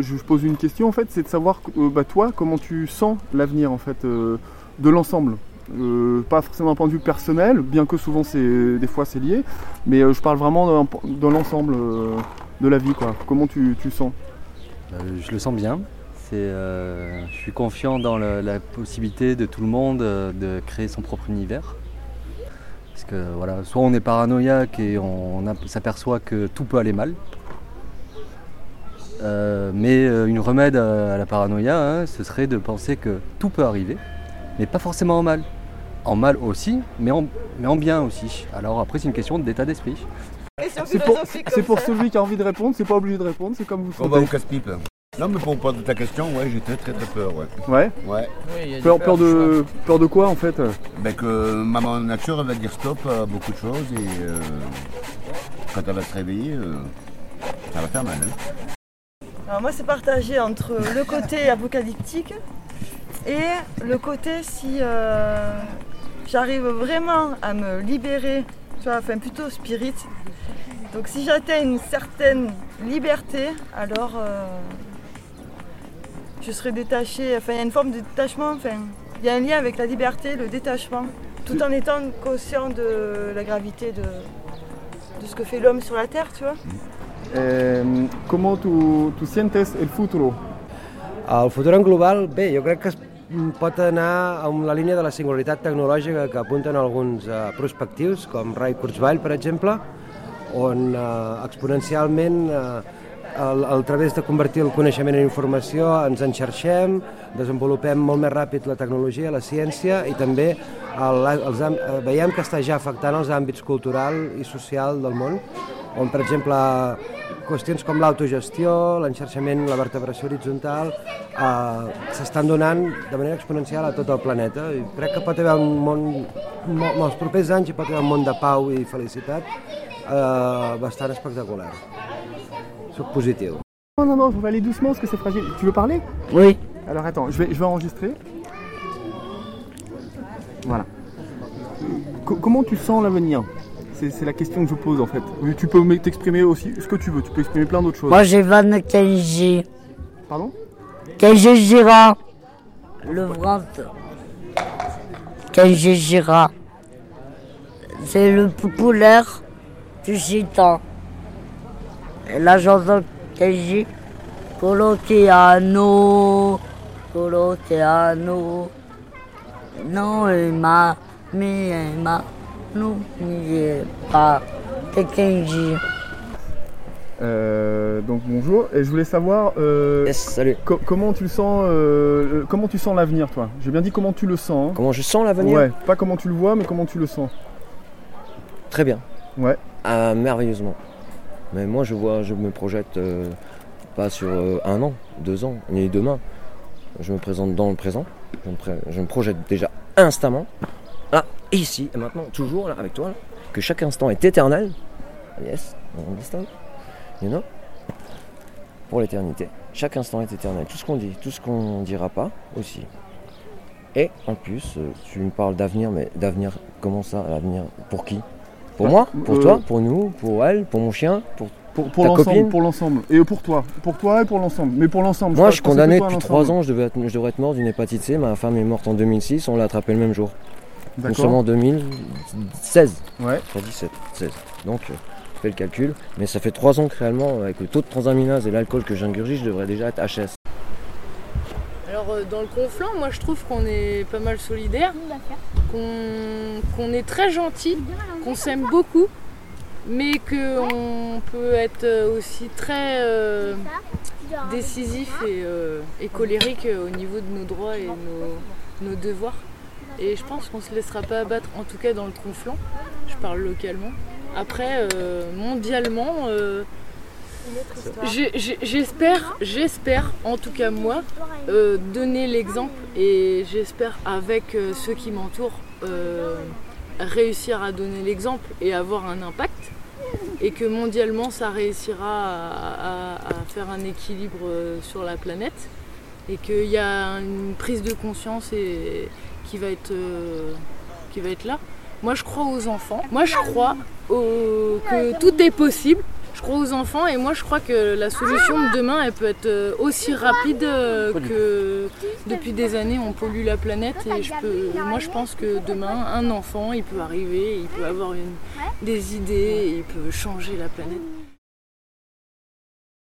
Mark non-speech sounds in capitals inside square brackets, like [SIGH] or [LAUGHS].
Je pose une question en fait, c'est de savoir euh, bah, toi comment tu sens l'avenir en fait euh, de l'ensemble. Euh, pas forcément d'un point de vue personnel, bien que souvent c'est des fois c'est lié, mais je parle vraiment de l'ensemble de la vie quoi. Comment tu, tu sens? Je le sens bien. Je suis confiant dans la possibilité de tout le monde de créer son propre univers. Parce que voilà, soit on est paranoïaque et on, s'aperçoit que tout peut aller mal. Euh, mais euh, une remède à, à la paranoïa, hein, ce serait de penser que tout peut arriver, mais pas forcément en mal. En mal aussi, mais en, mais en bien aussi. Alors après, c'est une question d'état d'esprit. C'est pour, celui qui a envie de répondre, c'est pas obligé de répondre, c'est comme vous On va au casse-pipe. Non, mais pour répondre à ta question, ouais, j'ai très très très peur, ouais. Ouais. Ouais. Peur, peur de peur de quoi en fait Ben que maman nature, elle va dire stop à beaucoup de choses et euh, quand elle va se réveiller, euh, ça va faire mal. hein. Alors moi c'est partagé entre le côté [LAUGHS] apocalyptique et le côté si euh, j'arrive vraiment à me libérer, tu vois, enfin plutôt spirit. Donc si j'atteins une certaine liberté, alors euh, je serai détachée, enfin il y a une forme de détachement, enfin il y a un lien avec la liberté, le détachement, tout en étant conscient de la gravité de, de ce que fait l'homme sur la Terre, tu vois. Ehm, Comment tu, tu sientes el futuro? El futur en global, bé, jo crec que es pot anar amb la línia de la singularitat tecnològica que apunten alguns eh, prospectius, com Ray Kurzweil, per exemple, on eh, exponencialment eh, el, a través de convertir el coneixement en informació ens enxarxem, desenvolupem molt més ràpid la tecnologia, la ciència i també el, els, eh, veiem que està ja afectant els àmbits cultural i social del món, on per exemple qüestions com l'autogestió, l'enxarxament, la vertebració horitzontal eh, s'estan donant de manera exponencial a tot el planeta i crec que pot haver un món, en els propers anys hi pot haver un món de pau i felicitat eh, bastant espectacular. Soc positiu. Non, non, non, vous aller doucement parce que c'est fragile. Tu veux parler Oui. Alors attends, je vais, je vais enregistrer. Voilà. Co- comment tu sens l'avenir C'est la question que je pose en fait. Tu peux t'exprimer aussi ce que tu veux, tu peux exprimer plein d'autres choses. Moi, j'ai Van Kenji. Pardon? Kenji Gira. Le Vrant. Kenji Gira. C'est le populaire du gitan. Et la chanson Kenji. Colotiano. Colotiano. Non, il m'a mis, il pas. Kenji. Euh, donc bonjour, et je voulais savoir euh, Yes, salut. co- comment tu le sens, euh, comment tu sens l'avenir, toi? J'ai bien dit comment tu le sens. hein. Comment je sens l'avenir? Ouais, pas comment tu le vois, mais comment tu le sens. Très bien. Ouais. Ah, merveilleusement. Mais moi, je vois, je me projette euh, pas sur euh, un an, deux ans, ni demain. Je me présente dans le présent. Je me, pré- je me projette déjà instamment, là, ici, et maintenant, toujours là, avec toi, là, que chaque instant est éternel. Yes, on understand. You know Pour l'éternité. Chaque instant est éternel. Tout ce qu'on dit, tout ce qu'on dira pas aussi. Et en plus, euh, tu me parles d'avenir, mais d'avenir, comment ça, l'avenir Pour qui? Pour moi? Pour Euh, toi? Pour nous? Pour elle? Pour mon chien? Pour Pour, pour l'ensemble, copine? pour l'ensemble. Et pour toi, pour toi et pour l'ensemble. Mais pour l'ensemble. Moi, je suis condamné depuis l'ensemble. 3 ans, je, devais être, je devrais être mort d'une hépatite C. Ma femme est morte en 2006, on l'a attrapé le même jour. Sommes en 2016. Ouais. Pas 17, 16. Donc, euh, fais le calcul. Mais ça fait 3 ans que réellement, avec le taux de transaminase et l'alcool que j'ingurgite, je devrais déjà être HS. Alors euh, dans le conflant, moi je trouve qu'on est pas mal solidaire, qu'on est très gentil, qu'on s'aime beaucoup, mais qu'on peut être euh, aussi très euh, décisif et, euh, et colérique au niveau de nos droits et nos, nos devoirs. Et je pense qu'on ne se laissera pas abattre, en tout cas dans le conflant, je parle localement. Après, euh, mondialement, euh, j'espère, en tout cas moi, euh, donner l'exemple et j'espère avec ceux qui m'entourent réussir à donner l'exemple et avoir un impact. Et que mondialement ça réussira à, à- faire un équilibre sur la planète. Et qu'il y a une prise de conscience et, qui, va être, euh, qui va être là. Moi je crois aux enfants, moi je crois que tout est possible je crois aux enfants et moi je crois que la solution de demain elle peut être euh, aussi rapide euh, que depuis des années on pollue la planète et je peux, moi je pense que demain un enfant il peut arriver, il peut avoir des idées, il peut changer la planète.